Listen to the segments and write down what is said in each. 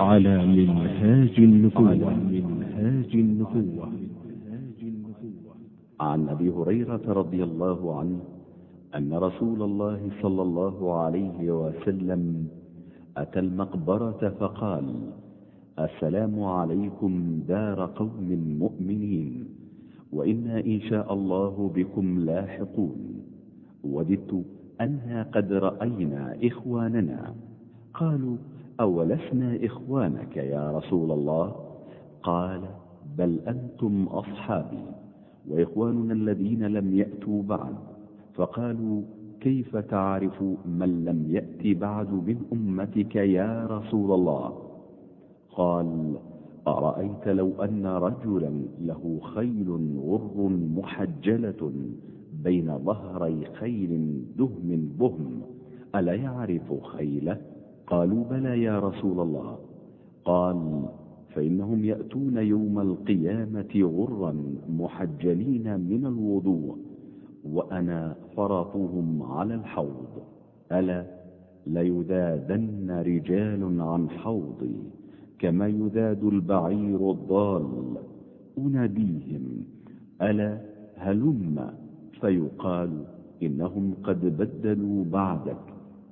على منهاج النبوة. منهاج النبوة. عن أبي هريرة رضي الله عنه أن رسول الله صلى الله عليه وسلم أتى المقبرة فقال السلام عليكم دار قوم مؤمنين وإنا إن شاء الله بكم لاحقون. وددت أنا قد رأينا إخواننا. قالوا أولسنا إخوانك يا رسول الله؟ قال بل أنتم أصحابي وإخواننا الذين لم يأتوا بعد. فقالوا كيف تعرف من لم يأت بعد من أمتك يا رسول الله؟ قال أرأيت لو أن رجلا له خيل غر محجلة بين ظهري خيل دهم بهم الا يعرف خيله؟ قالوا بلى يا رسول الله. قال فإنهم يأتون يوم القيامة غرا محجلين من الوضوء وأنا فرطهم على الحوض. ألا ليذادن رجال عن حوضي كما يذاد البعير الضال. أناديهم ألا هلم؟ فيقال إنهم قد بدلوا بعدك.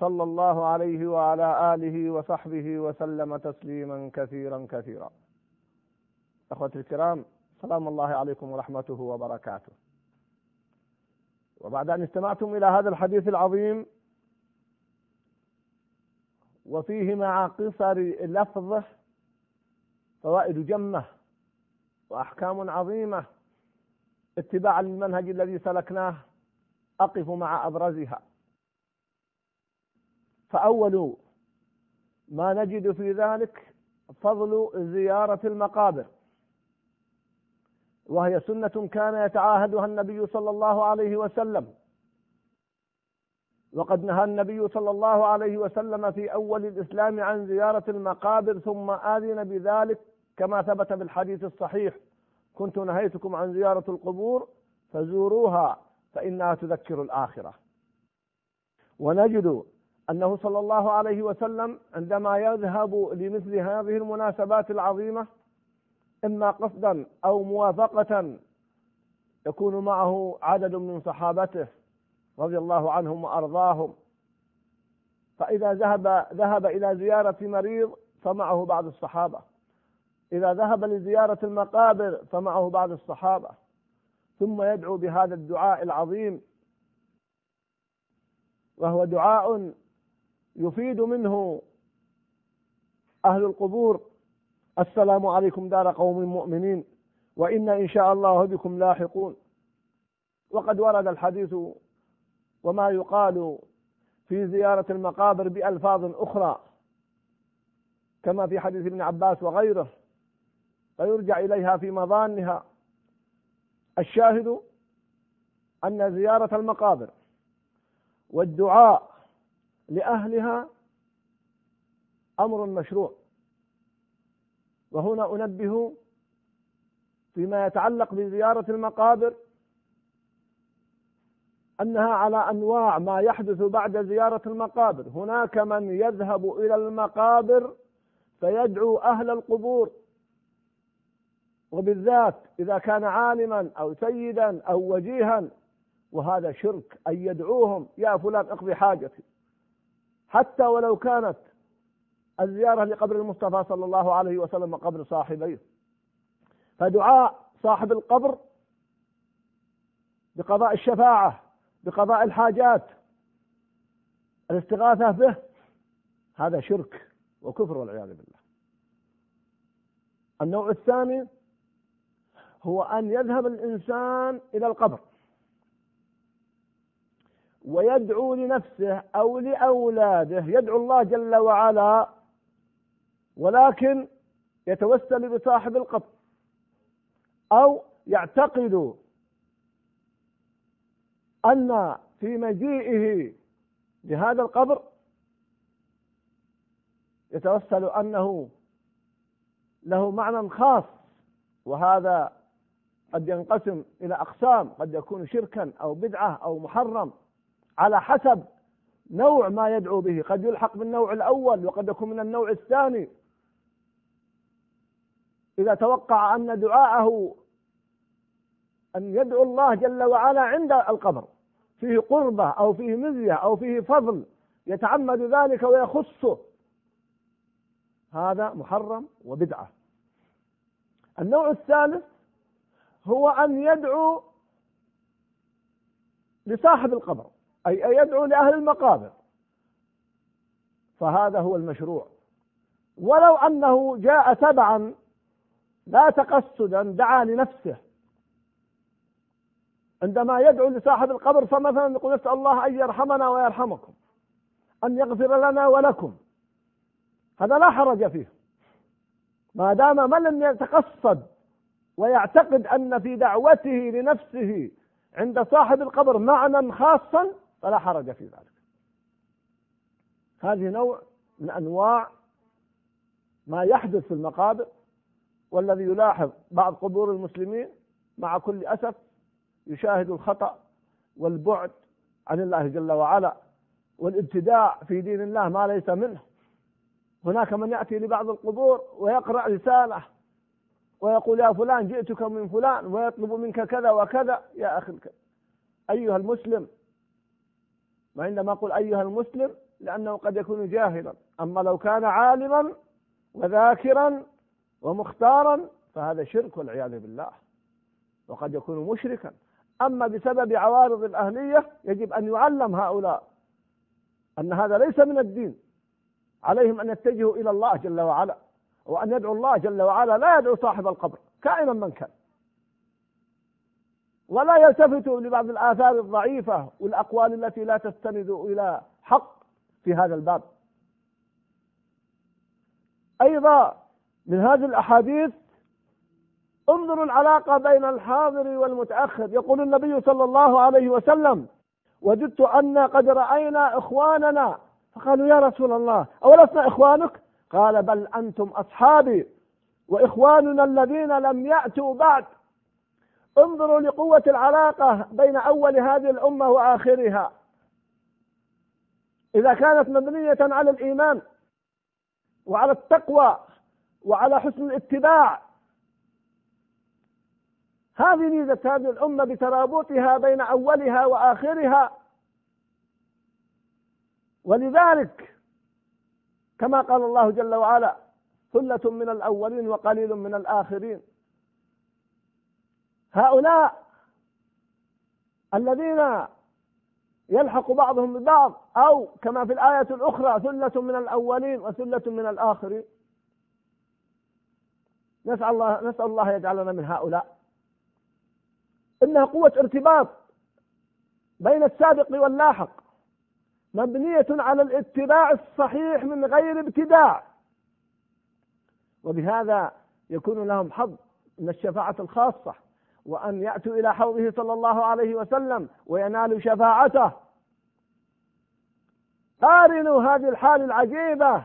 صلى الله عليه وعلى آله وصحبه وسلم تسليما كثيرا كثيرا. أخوتي الكرام سلام الله عليكم ورحمته وبركاته. وبعد أن استمعتم إلى هذا الحديث العظيم وفيه مع قصر لفظه فوائد جمة وأحكام عظيمة اتباعا للمنهج الذي سلكناه أقف مع أبرزها. فأول ما نجد في ذلك فضل زيارة المقابر وهي سنة كان يتعاهدها النبي صلى الله عليه وسلم. وقد نهى النبي صلى الله عليه وسلم في أول الإسلام عن زيارة المقابر ثم آذن بذلك كما ثبت بالحديث الصحيح. كنت نهيتكم عن زيارة القبور فزوروها فإنها تذكر الآخرة. ونجد أنه صلى الله عليه وسلم عندما يذهب لمثل هذه المناسبات العظيمة إما قصدا أو موافقة يكون معه عدد من صحابته رضي الله عنهم وأرضاهم. فإذا ذهب ذهب إلى زيارة مريض فمعه بعض الصحابة. إذا ذهب لزيارة المقابر فمعه بعض الصحابة. ثم يدعو بهذا الدعاء العظيم وهو دعاء يفيد منه أهل القبور. السلام عليكم دار قوم مؤمنين وإنا إن شاء الله بكم لاحقون. وقد ورد الحديث وما يقال في زيارة المقابر بألفاظ أخرى كما في حديث ابن عباس وغيره فيرجع إليها في مظانها. الشاهد أن زيارة المقابر والدعاء لأهلها أمر مشروع. وهنا أنبه فيما يتعلق بزيارة المقابر أنها على أنواع ما يحدث بعد زيارة المقابر. هناك من يذهب إلى المقابر فيدعو أهل القبور وبالذات إذا كان عالما أو سيدا أو وجيها وهذا شرك أن يدعوهم يا فلان اقضي حاجتي. حتى ولو كانت الزيارة لقبر المصطفى صلى الله عليه وسلم وقبر صاحبيه. فدعاء صاحب القبر بقضاء الشفاعة بقضاء الحاجات الاستغاثة به هذا شرك وكفر والعياذ بالله. النوع الثاني هو أن يذهب الإنسان إلى القبر. ويدعو لنفسه أو لأولاده. يدعو الله جل وعلا ولكن يتوسل بصاحب القبر أو يعتقد أن في مجيئه لهذا القبر يتوسل أنه له معنى خاص وهذا قد ينقسم إلى أقسام قد يكون شركا أو بدعة أو محرم. على حسب نوع ما يدعو به. قد يلحق بالنوع الأول وقد يكون من النوع الثاني. إذا توقع أن دعاءه أن يدعو الله جل وعلا عند القبر فيه قربة أو فيه مزية أو فيه فضل يتعمد ذلك ويخصه هذا محرم وبدعة. النوع الثالث هو أن يدعو لصاحب القبر. أي يدعو لأهل المقابر. فهذا هو المشروع. ولو أنه جاء تبعا لا تقصدا دعا لنفسه. عندما يدعو لصاحب القبر فمثلا يقول نسأل الله أن يرحمنا ويرحمكم أن يغفر لنا ولكم. هذا لا حرج فيه. ما دام من لم يتقصد ويعتقد أن في دعوته لنفسه عند صاحب القبر معنى خاصا فلا حرج في ذلك. هذه نوع من أنواع ما يحدث في المقابر والذي يلاحظ بعض قبور المسلمين مع كل أسف يشاهد الخطأ والبعد عن الله جل وعلا والابتداع في دين الله ما ليس منه. هناك من يأتي لبعض القبور ويقرأ رسالة ويقول يا فلان جئتك من فلان ويطلب منك كذا وكذا. يا أخي أيها المسلم وعندما أقول أيها المسلم لأنه قد يكون جاهلا. أما لو كان عالما وذاكرا ومختارا فهذا شرك والعياذ بالله. وقد يكون مشركا. أما بسبب عوارض الأهلية يجب أن يعلم هؤلاء أن هذا ليس من الدين. عليهم أن يتجهوا إلى الله جل وعلا. وأن يدعو الله جل وعلا لا يدعو صاحب القبر كائنا من كان. ولا يلتفتوا لبعض الآثار الضعيفة والأقوال التي لا تستند إلى حق في هذا الباب. أيضا من هذه الأحاديث انظروا العلاقة بين الحاضر والمتأخر. يقول النبي صلى الله عليه وسلم وجدت أن قد رأينا إخواننا. فقالوا يا رسول الله أولسنا إخوانك؟ قال بل أنتم أصحابي وإخواننا الذين لم يأتوا بعد. انظروا لقوة العلاقة بين أول هذه الأمة وآخرها. إذا كانت مبنية على الإيمان وعلى التقوى وعلى حسن الاتباع هذه ميزة هذه الأمة بترابطها بين أولها وآخرها. ولذلك كما قال الله جل وعلا ثلة من الأولين وقليل من الآخرين. هؤلاء الذين يلحق بعضهم ببعض أو كما في الآية الأخرى ثلة من الأولين وثلة من الآخرين. نسأل الله نسأل الله يجعلنا من هؤلاء. إنها قوة ارتباط بين السابق واللاحق مبنية على الاتباع الصحيح من غير ابتداع. وبهذا يكون لهم حظ من الشفاعة الخاصة. وأن يأتوا إلى حوضه صلى الله عليه وسلم وينالوا شفاعته. قارنوا هذه الحال العجيبة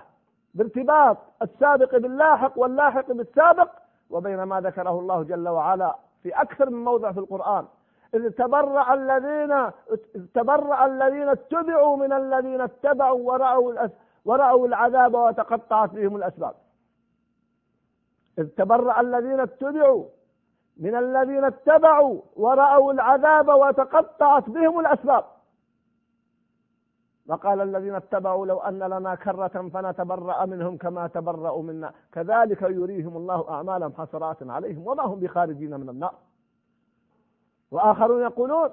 بارتباط السابق باللاحق واللاحق بالسابق وبين ما ذكره الله جل وعلا في أكثر من موضع في القرآن. إذ تبرأ الذين تبرأ الذين اتبعوا من الذين اتبعوا ورأوا ورأوا العذاب وتقطعت بهم الأسباب. إذ تبرأ الذين اتبعوا من الذين اتبعوا ورأوا العذاب وتقطعت بهم الأسباب. وقال الذين اتبعوا لو أن لنا كرة فنتبرأ منهم كما تبرأوا منا. كذلك يريهم الله أعمالهم حسرات عليهم وما هم بخارجين من النار. وآخرون يقولون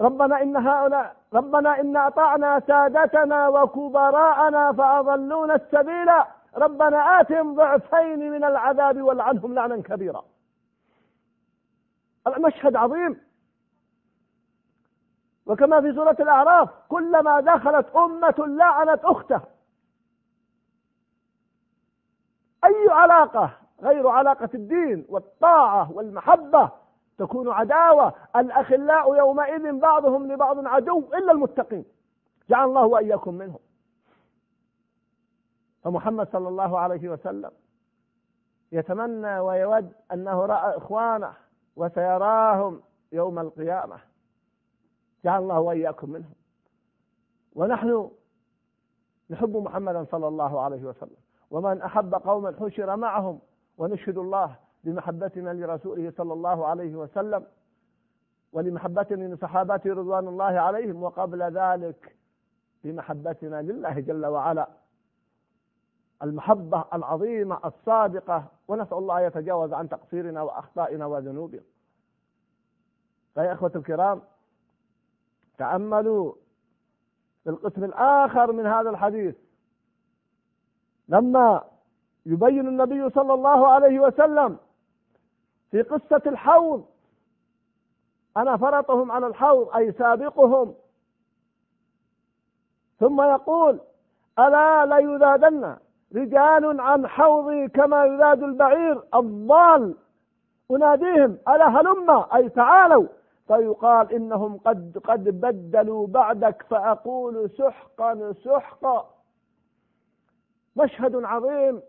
ربنا إن هؤلاء ربنا إن أطعنا سادتنا وكبراءنا فأضلونا السبيل ربنا آتهم ضعفين من العذاب والعنهم لعنا كبيرا. المشهد عظيم. وكما في سورة الأعراف كلما دخلت أمة لعنت أختها أي علاقة؟ غير علاقة الدين والطاعة والمحبة. تكون عداوة. الأخلاء يومئذ بعضهم لبعض عدو إلا المتقين. جعل الله وإياكم منهم. فمحمد صلى الله عليه وسلم يتمنى ويود أنه رأى إخوانه. وسيراهم يوم القيامة. جعل الله وإياكم منهم. ونحن نحب محمدا صلى الله عليه وسلم. ومن أحب قوما حشر معهم ونشهد الله بمحبتنا لرسوله صلى الله عليه وسلم ولمحبتنا لصحابته رضوان الله عليهم. وقبل ذلك بمحبتنا لله جل وعلا. المحبة العظيمة الصادقة ونسأل الله يتجاوز عن تقصيرنا وأخطائنا وذنوبنا. فيا إخوة الكرام تأملوا في القسم الآخر من هذا الحديث. لما يبين النبي صلى الله عليه وسلم في قصة الحوض أنا فرطهم على الحوض أي سابقهم. ثم يقول ألا ليذادن رجال عن حوضي كما يذاد البعير الضال. أناديهم ألا هلم؟ أي تعالوا. فيقال إنهم قد قد بدلوا بعدك. فأقول سحقا سحقا. مشهد عظيم.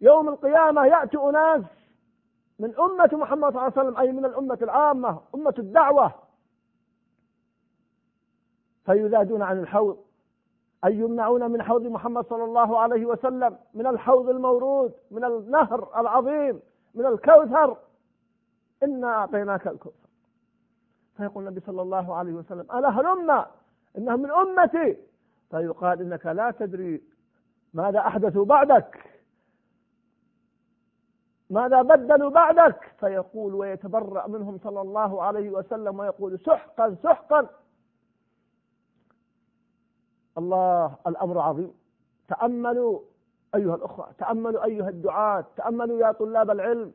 يوم القيامة يأتي أناس من أمة محمد صلى الله عليه وسلم أي من الأمة العامة أمة الدعوة. فيذادون عن الحوض. أي يمنعون من حوض محمد صلى الله عليه وسلم؟ من الحوض المورود من النهر العظيم من الكوثر. إنا أعطيناك الكوثر. فيقول النبي صلى الله عليه وسلم ألا هلم إنها من أمتي. فيقال إنك لا تدري ماذا أحدثوا بعدك. ماذا بدلوا بعدك؟ فيقول ويتبرأ منهم صلى الله عليه وسلم ويقول سحقا سحقا. الله الأمر عظيم. تأملوا أيها الأخوة تأملوا أيها الدعاة تأملوا يا طلاب العلم.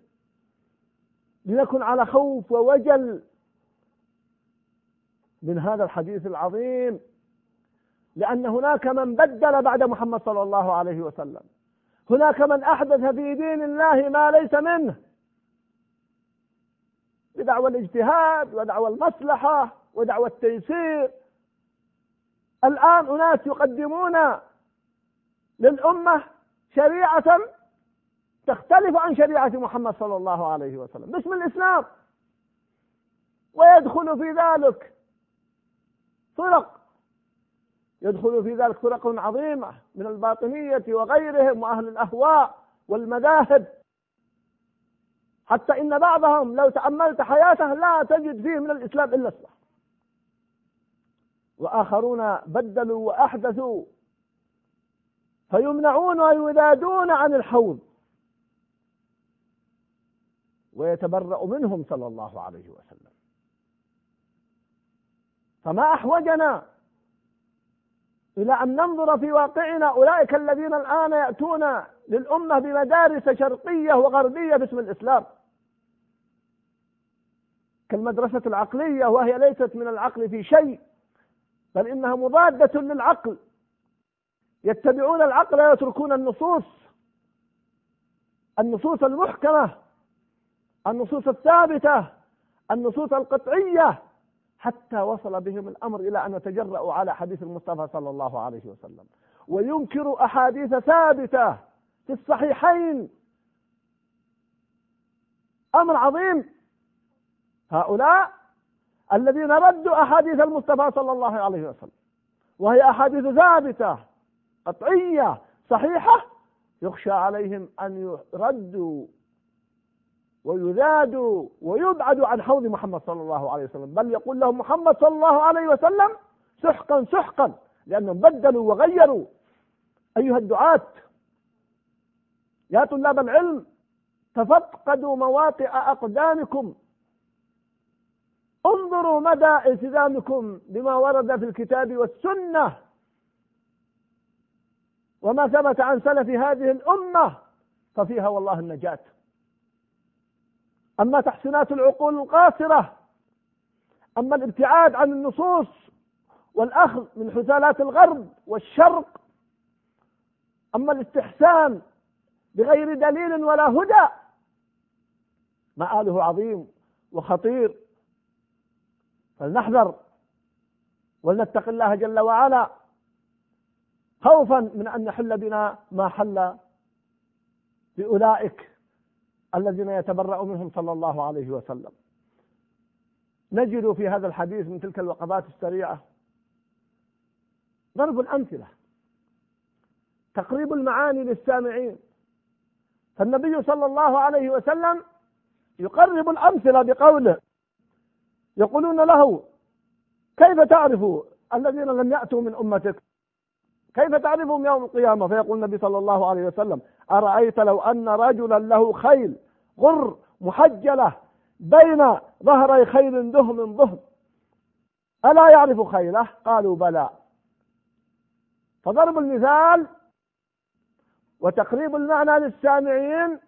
لنكن على خوف ووجل من هذا الحديث العظيم لأن هناك من بدل بعد محمد صلى الله عليه وسلم. هناك من أحدث في دين الله ما ليس منه. بدعوى الاجتهاد ودعوى المصلحة ودعوى التيسير. الآن أناس يقدمون للأمة شريعة تختلف عن شريعة محمد صلى الله عليه وسلم. باسم الإسلام. ويدخل في ذلك فرق. يدخل في ذلك فرق عظيمة من الباطنية وغيرهم وأهل الأهواء والمذاهب. حتى إن بعضهم لو تأملت حياته لا تجد فيه من الإسلام إلا الصح وآخرون بدلوا وأحدثوا. فيمنعون ويذادون عن الحوض. ويتبرأ منهم صلى الله عليه وسلم. فما أحوجنا إلى أن ننظر في واقعنا. أولئك الذين الآن يأتون للأمة بمدارس شرقية وغربية باسم الإسلام. كالمدرسة العقلية وهي ليست من العقل في شيء. بل إنها مضادة للعقل. يتبعون العقل ويتركون النصوص. النصوص المحكمة النصوص الثابتة النصوص القطعية. حتى وصل بهم الأمر إلى أن يتجرأوا على حديث المصطفى صلى الله عليه وسلم. وينكر أحاديث ثابتة في الصحيحين. أمر عظيم. هؤلاء الذين ردوا أحاديث المصطفى صلى الله عليه وسلم. وهي أحاديث ثابتة قطعية صحيحة يخشى عليهم أن يردوا ويذادوا ويبعدوا عن حوض محمد صلى الله عليه وسلم. بل يقول لهم محمد صلى الله عليه وسلم سحقا سحقا لأنهم بدلوا وغيروا. أيها الدعاة يا طلاب العلم تفقدوا مواطئ أقدامكم. انظروا مدى التزامكم بما ورد في الكتاب والسنة وما ثبت عن سلف هذه الأمة ففيها والله النجاة. أما تحسينات العقول القاصرة أما الابتعاد عن النصوص والأخذ من حثالات الغرب والشرق أما الاستحسان بغير دليل ولا هدى مآله عظيم وخطير. فلنحذر ولنتق الله جل وعلا خوفا من أن يحل بنا ما حل بأولئك الذين يتبرأ منهم صلى الله عليه وسلم. نجد في هذا الحديث من تلك الوقفات السريعة ضرب الأمثلة. تقريب المعاني للسامعين. فالنبي صلى الله عليه وسلم يقرب الأمثلة بقوله يقولون له كيف تعرف الذين لم يأتوا من أمتك؟ كيف تعرفهم يوم القيامة؟ فيقول النبي صلى الله عليه وسلم أرأيت لو أن رجلا له خيل غر محجلة بين ظهري خيل دهم ضهم ألا يعرف خيله؟ قالوا بلى. فضرب المثال وتقريب المعنى للسامعين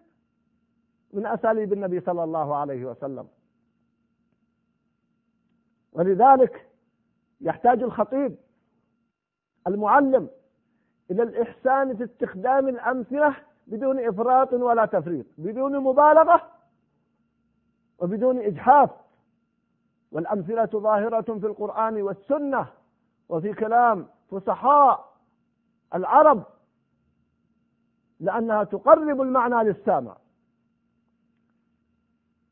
من أساليب النبي صلى الله عليه وسلم. ولذلك يحتاج الخطيب المعلم إلى الإحسان في استخدام الأمثلة بدون إفراط ولا تفريط بدون مبالغة وبدون إجحاف. والأمثلة ظاهرة في القرآن والسنة وفي كلام فصحاء العرب لأنها تقرب المعنى للسامع.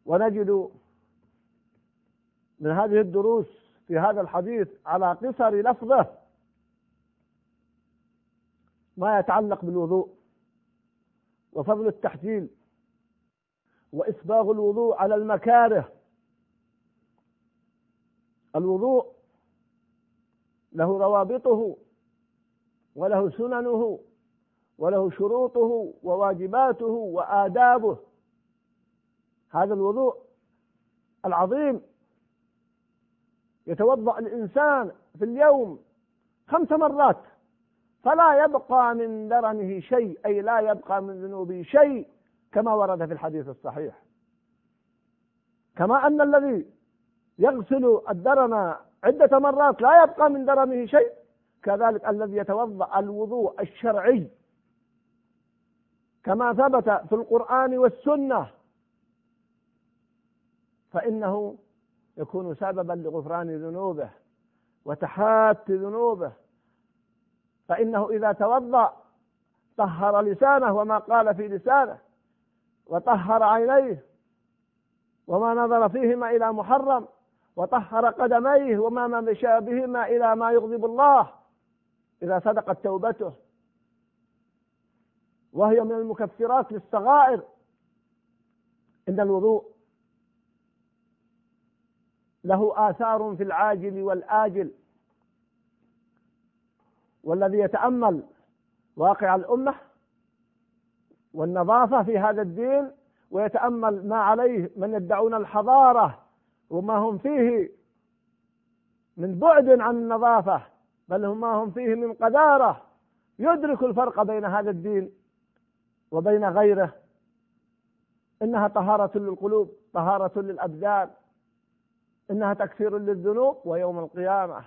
ونجد من هذه الدروس في هذا الحديث على قصر لفظه ما يتعلق بالوضوء وفضل التحجيل وإسباغ الوضوء على المكاره. الوضوء له روابطه وله سننه وله شروطه وواجباته وآدابه. هذا الوضوء العظيم يتوضأ الإنسان في اليوم خمس مرات فلا يبقى من درنه شيء أي لا يبقى من ذنوبه شيء كما ورد في الحديث الصحيح. كما أن الذي يغسل الدرن عدة مرات لا يبقى من درنه شيء كذلك الذي يتوضأ الوضوء الشرعي. كما ثبت في القرآن والسنة فإنه يكون سببا لغفران ذنوبه وتحات ذنوبه. فإنه إذا توضأ طهر لسانه وما قال في لسانه وطهر عينيه وما نظر فيهما إلى محرم وطهر قدميه وما مشى بهما إلى ما يغضب الله إذا صدقت توبته. وهي من المكفرات للصغائر. إن الوضوء له آثار في العاجل والآجل. والذي يتأمل واقع الأمة والنظافة في هذا الدين ويتأمل ما عليه من يدعون الحضارة وما هم فيه من بعد عن النظافة بل هم ما هم فيه من قذارة يدرك الفرق بين هذا الدين وبين غيره. إنها طهارة للقلوب طهارة للأبدان. إنها تكفير للذنوب ويوم القيامة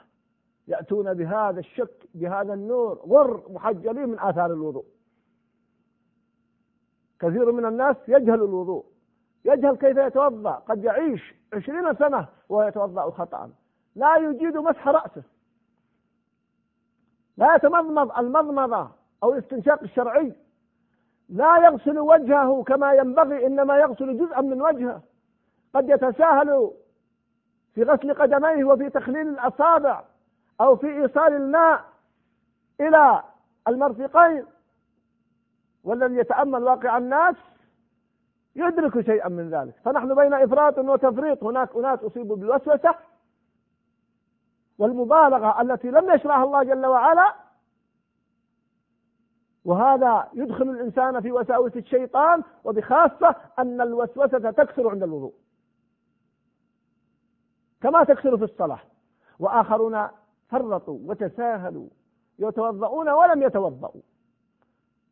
يأتون بهذا الشك بهذا النور غر محجلين من آثار الوضوء. كثير من الناس يجهل الوضوء يجهل كيف يتوضأ قد يعيش عشرين سنة وهو يتوضأ خطأ. لا يجيد مسح رأسه. لا يتمضمض المضمضة أو الاستنشاق الشرعي. لا يغسل وجهه كما ينبغي إنما يغسل جزءا من وجهه. قد يتساهل في غسل قدميه وفي تخليل الأصابع أو في إيصال الماء إلى المرفقين. والذي يتأمل واقع الناس يدرك شيئا من ذلك. فنحن بين إفراط وتفريط. هناك أناس أصيبوا بالوسوسة والمبالغة التي لم يشرعها الله جل وعلا وهذا يدخل الإنسان في وساوس الشيطان وبخاصة أن الوسوسة تكثر عند الوضوء. كما تكثر في الصلاة. وآخرون فرطوا وتساهلوا يتوضؤون ولم يتوضؤوا.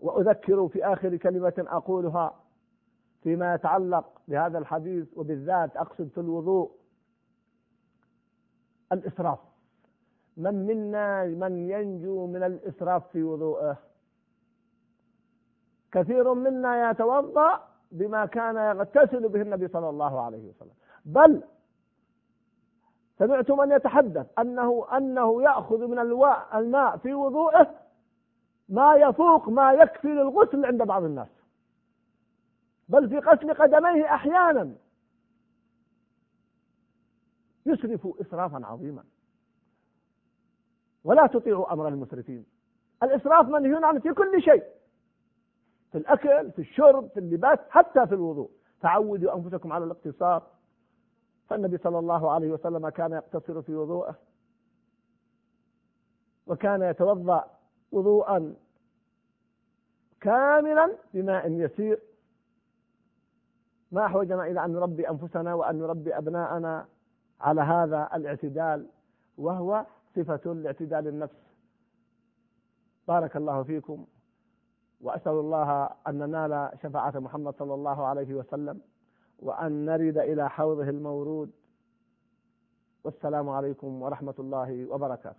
وأذكر في آخر كلمة أقولها فيما يتعلق بهذا الحديث وبالذات أقصد في الوضوء. الإسراف. من منا من ينجو من الإسراف في وضوءه؟ كثير منا يتوضأ بما كان يغتسل به النبي صلى الله عليه وسلم. بل سمعت من يتحدث أنه أنه يأخذ من الماء في وضوءه ما يفوق ما يكفي للغسل عند بعض الناس. بل في غسل قدميه أحيانا. يسرف إسرافا عظيما. ولا تطيعوا أمر المسرفين. الإسراف منهي عنه في كل شيء. في الأكل في الشرب في اللباس حتى في الوضوء. تعودوا أنفسكم على الاقتصار فالنبي صلى الله عليه وسلم كان يقتصر في وضوءه وكان يتوضأ وضوءا كاملا بماء يسير. ما أحوجنا إلى أن نربي أنفسنا وأن نربي أبناءنا على هذا الاعتدال وهو صفة لاعتدال النفس. بارك الله فيكم وأسأل الله أن ننال شفاعة محمد صلى الله عليه وسلم. وأن نرد إلى حوضه المورود. والسلام عليكم ورحمة الله وبركاته.